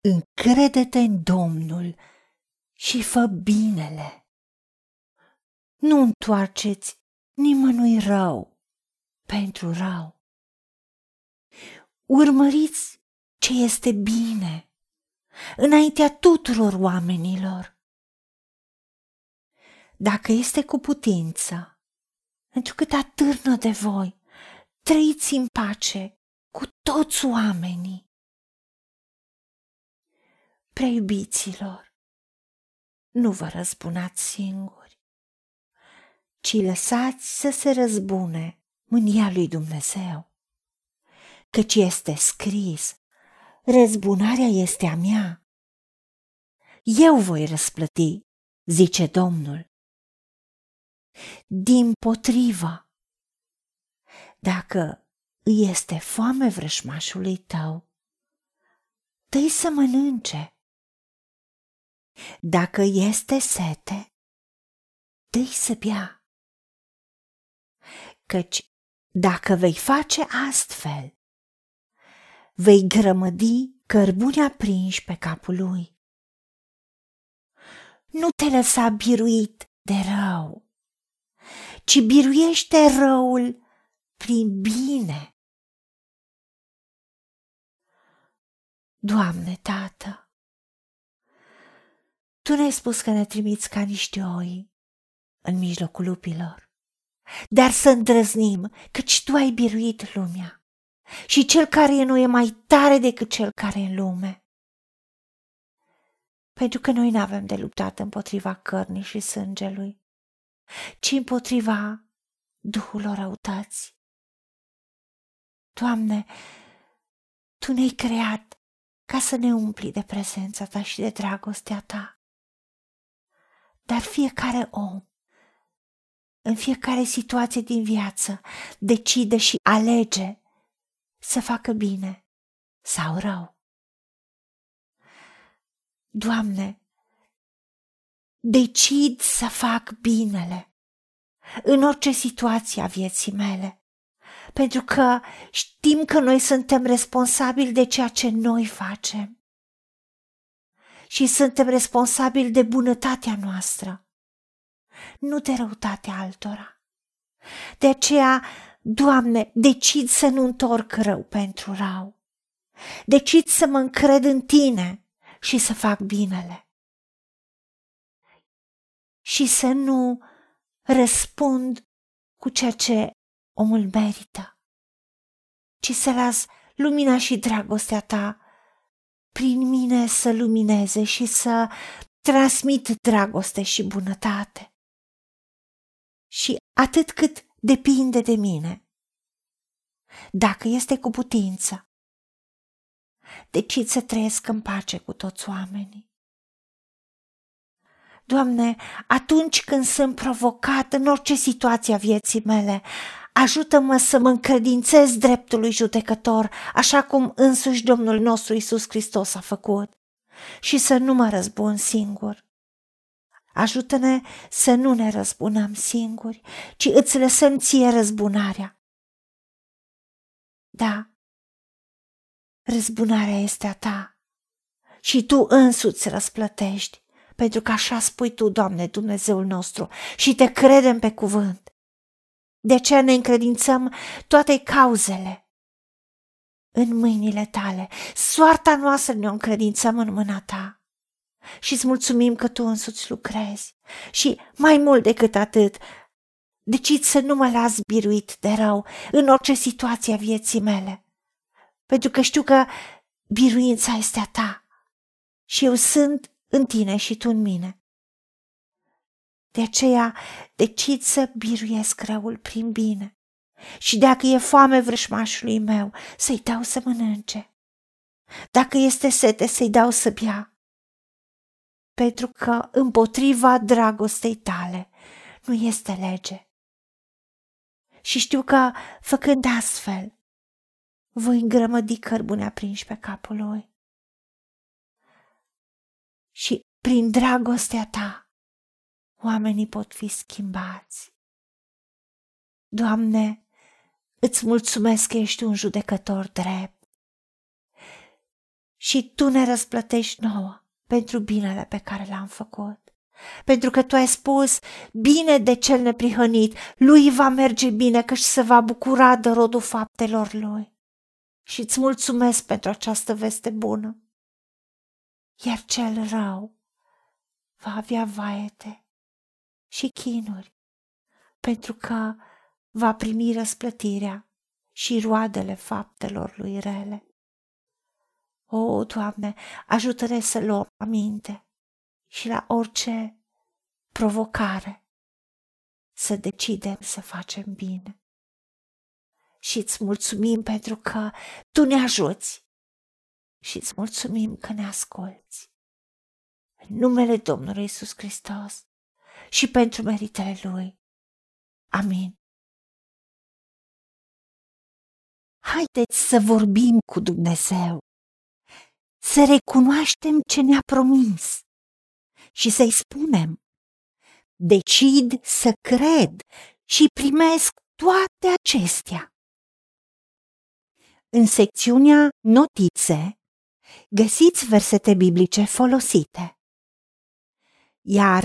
încrede-te în Domnul și fă binele. Nu întoarceți nimănui rău pentru rău. Urmăriți ce este bine înaintea tuturor oamenilor. Dacă este cu putință, întrucât atârnă de voi, trăiți în pace cu toți oamenii. Preiubiților, nu vă răzbunați singuri, ci lăsați să se răzbune mânia lui Dumnezeu. Căci este scris, răzbunarea este a mea. Eu voi răsplăti, zice Domnul. Din potriva, dacă îi este foame vrășmașului tău, dă să mănânce. Dacă este sete, dă să bea. Căci dacă vei face astfel, vei grămădi cărbuni aprinși pe capul lui. Nu te lăsa biruit de rău, ci biruiește răul prin bine. Doamne, Tată, Tu ne-ai spus că ne trimiți ca niște oi în mijlocul lupilor, dar să îndrăznim, căci Tu ai biruit lumea și cel care e nu e mai tare decât cel care e în lume. Pentru că noi nu avem de luptat împotriva cărnii și sângelui, ci împotriva duhulor răutăți. Doamne, Tu ne-ai creat ca să ne umpli de prezența Ta și de dragostea Ta. Dar fiecare om, în fiecare situație din viață, decide și alege să facă bine sau rău. Doamne, decid să fac binele în orice situație a vieții mele pentru că știm că noi suntem responsabili de ceea ce noi facem. Și suntem responsabili de bunătatea noastră, nu de răutatea altora. De aceea, Doamne, decid să nu întorc rău pentru rău. Decid să mă încred în Tine și să fac binele. Și să nu răspund cu ceea ce omul merită, ci să las lumina și dragostea ta prin mine să lumineze și să transmit dragoste și bunătate. Și atât cât depinde de mine, dacă este cu putință, decid să trăiesc în pace cu toți oamenii. Doamne, atunci când sunt provocat în orice situație a vieții mele, ajută-mă să mă încredințez dreptului judecător, așa cum însuși Domnul nostru Isus Hristos a făcut, și să nu mă răzbun singur. Ajută-ne să nu ne răzbunăm singuri, ci îți lăsăm ție răzbunarea. Da, răzbunarea este a ta și tu însuți răsplătești, pentru că așa spui tu, Doamne, Dumnezeul nostru, și te credem pe cuvânt. De ce ne încredințăm toate cauzele în mâinile tale. Soarta noastră ne-o încredințăm în mâna ta. Și îți mulțumim că tu însuți lucrezi. Și mai mult decât atât, decid să nu mă las biruit de rău în orice situație a vieții mele. Pentru că știu că biruința este a ta. Și eu sunt în tine și tu în mine. De aceea decid să biruiesc răul prin bine. Și dacă e foame vrășmașului meu, să-i dau să mănânce. Dacă este sete, să-i dau să bea. Pentru că împotriva dragostei tale nu este lege. Și știu că, făcând astfel, voi îngrămădi cărbune aprinși pe capul lui. Și prin dragostea ta oamenii pot fi schimbați. Doamne, îți mulțumesc că ești un judecător drept și tu ne răsplătești nouă pentru binele pe care l-am făcut. Pentru că tu ai spus, bine de cel neprihănit, lui va merge bine că și se va bucura de rodul faptelor lui. Și îți mulțumesc pentru această veste bună. Iar cel rău va avea vaete și chinuri, pentru că va primi răsplătirea și roadele faptelor lui rele. O, Doamne, ajută-ne să luăm aminte și la orice provocare să decidem să facem bine. Și îți mulțumim pentru că Tu ne ajuți și îți mulțumim că ne asculți. În numele Domnului Isus Hristos și pentru meritele Lui. Amin. Haideți să vorbim cu Dumnezeu, să recunoaștem ce ne-a promis și să-i spunem, decid să cred și primesc toate acestea. În secțiunea Notițe găsiți versete biblice folosite. Iar